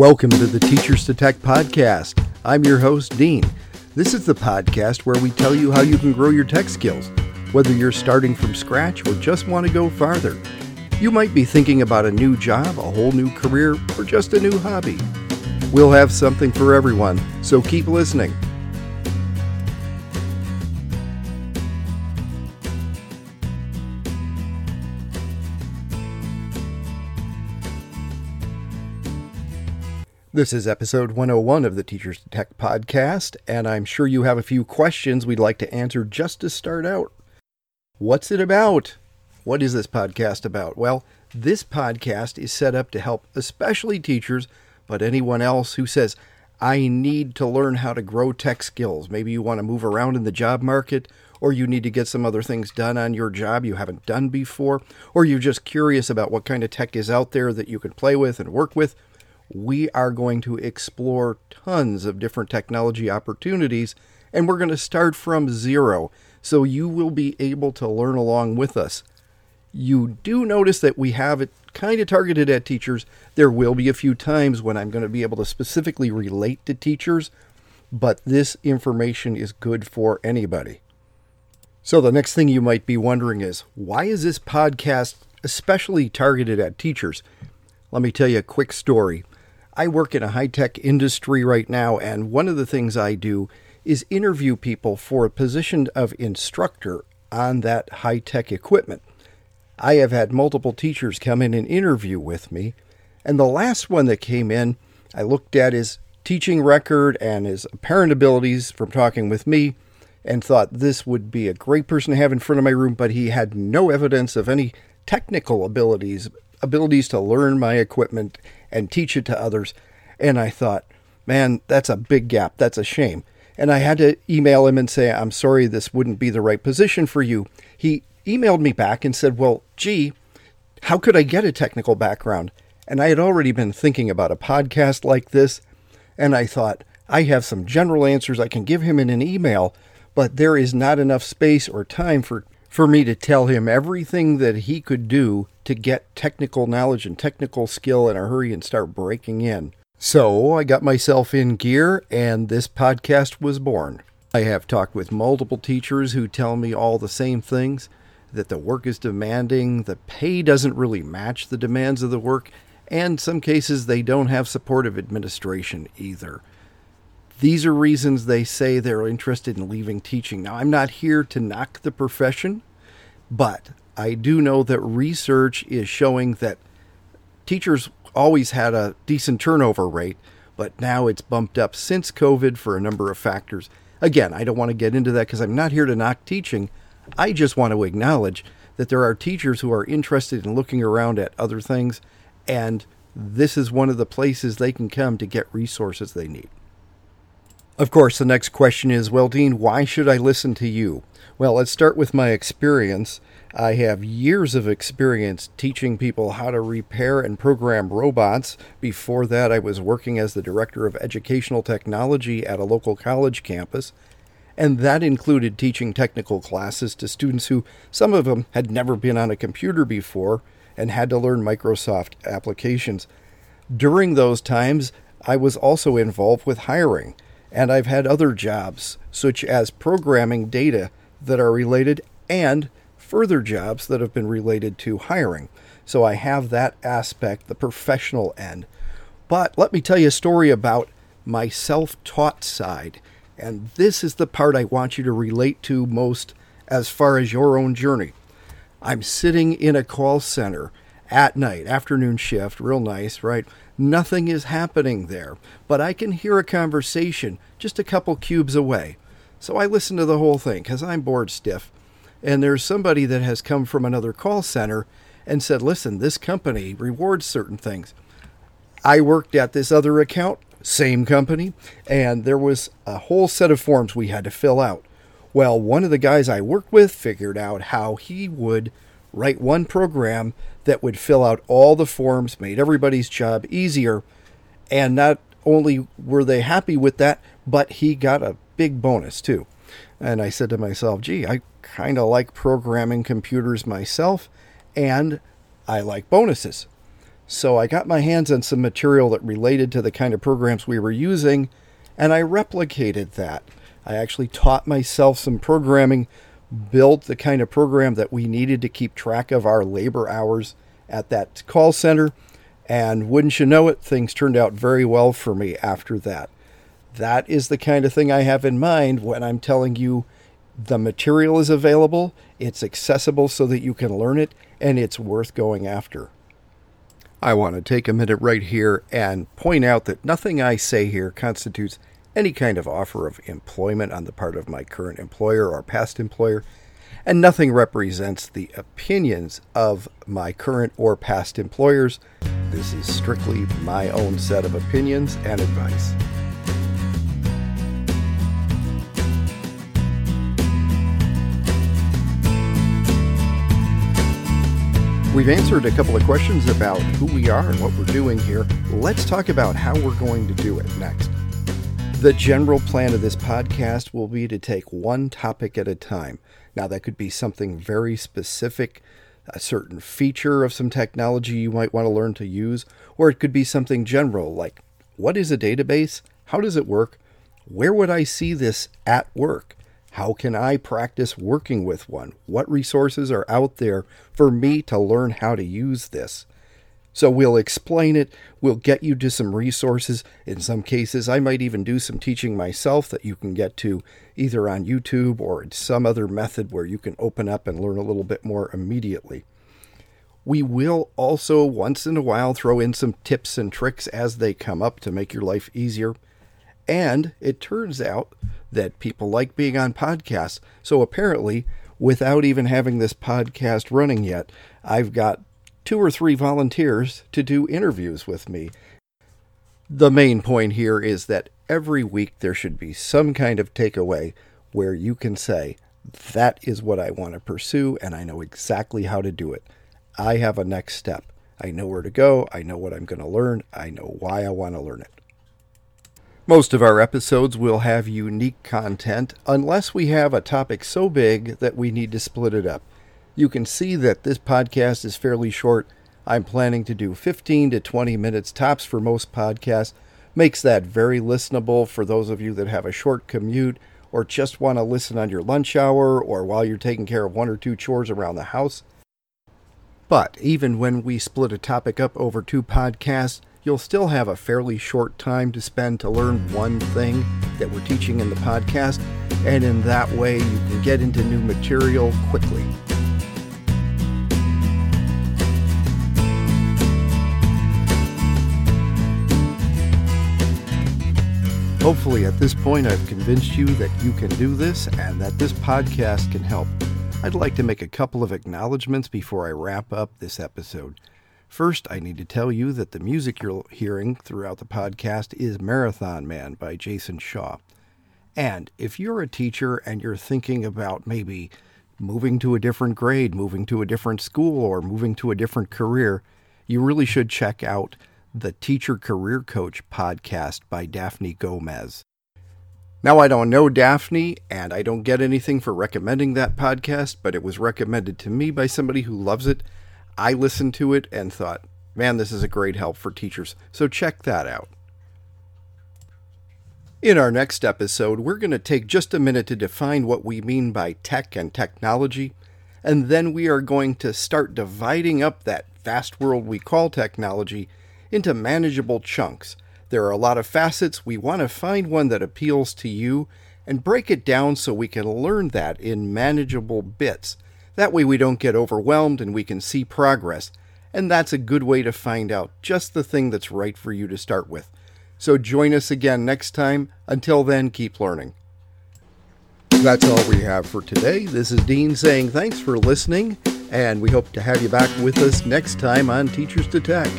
Welcome to the Teachers to Tech podcast. I'm your host, Dean. This is the podcast where we tell you how you can grow your tech skills, whether you're starting from scratch or just want to go farther. You might be thinking about a new job, a whole new career, or just a new hobby. We'll have something for everyone, so keep listening. This is episode 101 of the Teachers to Tech podcast, and I'm sure you have a few questions we'd like to answer just to start out. What's it about? What is this podcast about? Well, this podcast is set up to help especially teachers, but anyone else who says, I need to learn how to grow tech skills. Maybe you want to move around in the job market, or you need to get some other things done on your job you haven't done before, or you're just curious about what kind of tech is out there that you can play with and work with we are going to explore tons of different technology opportunities and we're going to start from zero. So you will be able to learn along with us. You do notice that we have it kind of targeted at teachers. There will be a few times when I'm going to be able to specifically relate to teachers, but this information is good for anybody. So, the next thing you might be wondering is why is this podcast especially targeted at teachers? Let me tell you a quick story. I work in a high tech industry right now, and one of the things I do is interview people for a position of instructor on that high tech equipment. I have had multiple teachers come in and interview with me, and the last one that came in, I looked at his teaching record and his apparent abilities from talking with me and thought this would be a great person to have in front of my room, but he had no evidence of any technical abilities, abilities to learn my equipment and teach it to others. And I thought, man, that's a big gap. That's a shame. And I had to email him and say, I'm sorry, this wouldn't be the right position for you. He emailed me back and said, Well, gee, how could I get a technical background? And I had already been thinking about a podcast like this. And I thought, I have some general answers I can give him in an email, but there is not enough space or time for for me to tell him everything that he could do to get technical knowledge and technical skill in a hurry and start breaking in. So I got myself in gear, and this podcast was born. I have talked with multiple teachers who tell me all the same things that the work is demanding, the pay doesn't really match the demands of the work, and some cases they don't have supportive administration either. These are reasons they say they're interested in leaving teaching. Now, I'm not here to knock the profession, but I do know that research is showing that teachers always had a decent turnover rate, but now it's bumped up since COVID for a number of factors. Again, I don't want to get into that because I'm not here to knock teaching. I just want to acknowledge that there are teachers who are interested in looking around at other things, and this is one of the places they can come to get resources they need. Of course, the next question is Well, Dean, why should I listen to you? Well, let's start with my experience. I have years of experience teaching people how to repair and program robots. Before that, I was working as the Director of Educational Technology at a local college campus, and that included teaching technical classes to students who, some of them, had never been on a computer before and had to learn Microsoft applications. During those times, I was also involved with hiring and I've had other jobs, such as programming data that are related and further jobs that have been related to hiring. So I have that aspect, the professional end. But let me tell you a story about my self taught side. And this is the part I want you to relate to most as far as your own journey. I'm sitting in a call center at night, afternoon shift, real nice, right? Nothing is happening there, but I can hear a conversation just a couple cubes away. So I listen to the whole thing because I'm bored stiff. And there's somebody that has come from another call center and said, listen, this company rewards certain things. I worked at this other account, same company, and there was a whole set of forms we had to fill out. Well, one of the guys I worked with figured out how he would write one program that would fill out all the forms, made everybody's job easier. And not only were they happy with that, but he got a big bonus too. And I said to myself, gee, I kind of like programming computers myself, and I like bonuses. So I got my hands on some material that related to the kind of programs we were using, and I replicated that. I actually taught myself some programming, built the kind of program that we needed to keep track of our labor hours at that call center, and wouldn't you know it, things turned out very well for me after that. That is the kind of thing I have in mind when I'm telling you the material is available, it's accessible so that you can learn it, and it's worth going after. I want to take a minute right here and point out that nothing I say here constitutes any kind of offer of employment on the part of my current employer or past employer, and nothing represents the opinions of my current or past employers. This is strictly my own set of opinions and advice. We've answered a couple of questions about who we are and what we're doing here. Let's talk about how we're going to do it next. The general plan of this podcast will be to take one topic at a time. Now, that could be something very specific, a certain feature of some technology you might want to learn to use, or it could be something general like what is a database? How does it work? Where would I see this at work? How can I practice working with one? What resources are out there for me to learn how to use this? So we'll explain it, we'll get you to some resources. In some cases, I might even do some teaching myself that you can get to either on YouTube or some other method where you can open up and learn a little bit more immediately. We will also once in a while throw in some tips and tricks as they come up to make your life easier. And it turns out that people like being on podcasts. So apparently, without even having this podcast running yet, I've got two or three volunteers to do interviews with me. The main point here is that every week there should be some kind of takeaway where you can say, That is what I want to pursue, and I know exactly how to do it. I have a next step. I know where to go. I know what I'm going to learn. I know why I want to learn it. Most of our episodes will have unique content unless we have a topic so big that we need to split it up. You can see that this podcast is fairly short. I'm planning to do 15 to 20 minutes tops for most podcasts. Makes that very listenable for those of you that have a short commute or just want to listen on your lunch hour or while you're taking care of one or two chores around the house. But even when we split a topic up over two podcasts, you'll still have a fairly short time to spend to learn one thing that we're teaching in the podcast, and in that way, you can get into new material quickly. Hopefully, at this point, I've convinced you that you can do this and that this podcast can help. I'd like to make a couple of acknowledgments before I wrap up this episode. First, I need to tell you that the music you're hearing throughout the podcast is Marathon Man by Jason Shaw. And if you're a teacher and you're thinking about maybe moving to a different grade, moving to a different school, or moving to a different career, you really should check out the Teacher Career Coach podcast by Daphne Gomez. Now, I don't know Daphne, and I don't get anything for recommending that podcast, but it was recommended to me by somebody who loves it I listened to it and thought, man, this is a great help for teachers. So check that out. In our next episode, we're going to take just a minute to define what we mean by tech and technology, and then we are going to start dividing up that vast world we call technology into manageable chunks. There are a lot of facets. We want to find one that appeals to you and break it down so we can learn that in manageable bits. That way we don't get overwhelmed and we can see progress. And that's a good way to find out just the thing that's right for you to start with. So join us again next time. Until then, keep learning. That's all we have for today. This is Dean saying thanks for listening, and we hope to have you back with us next time on Teachers to Tech.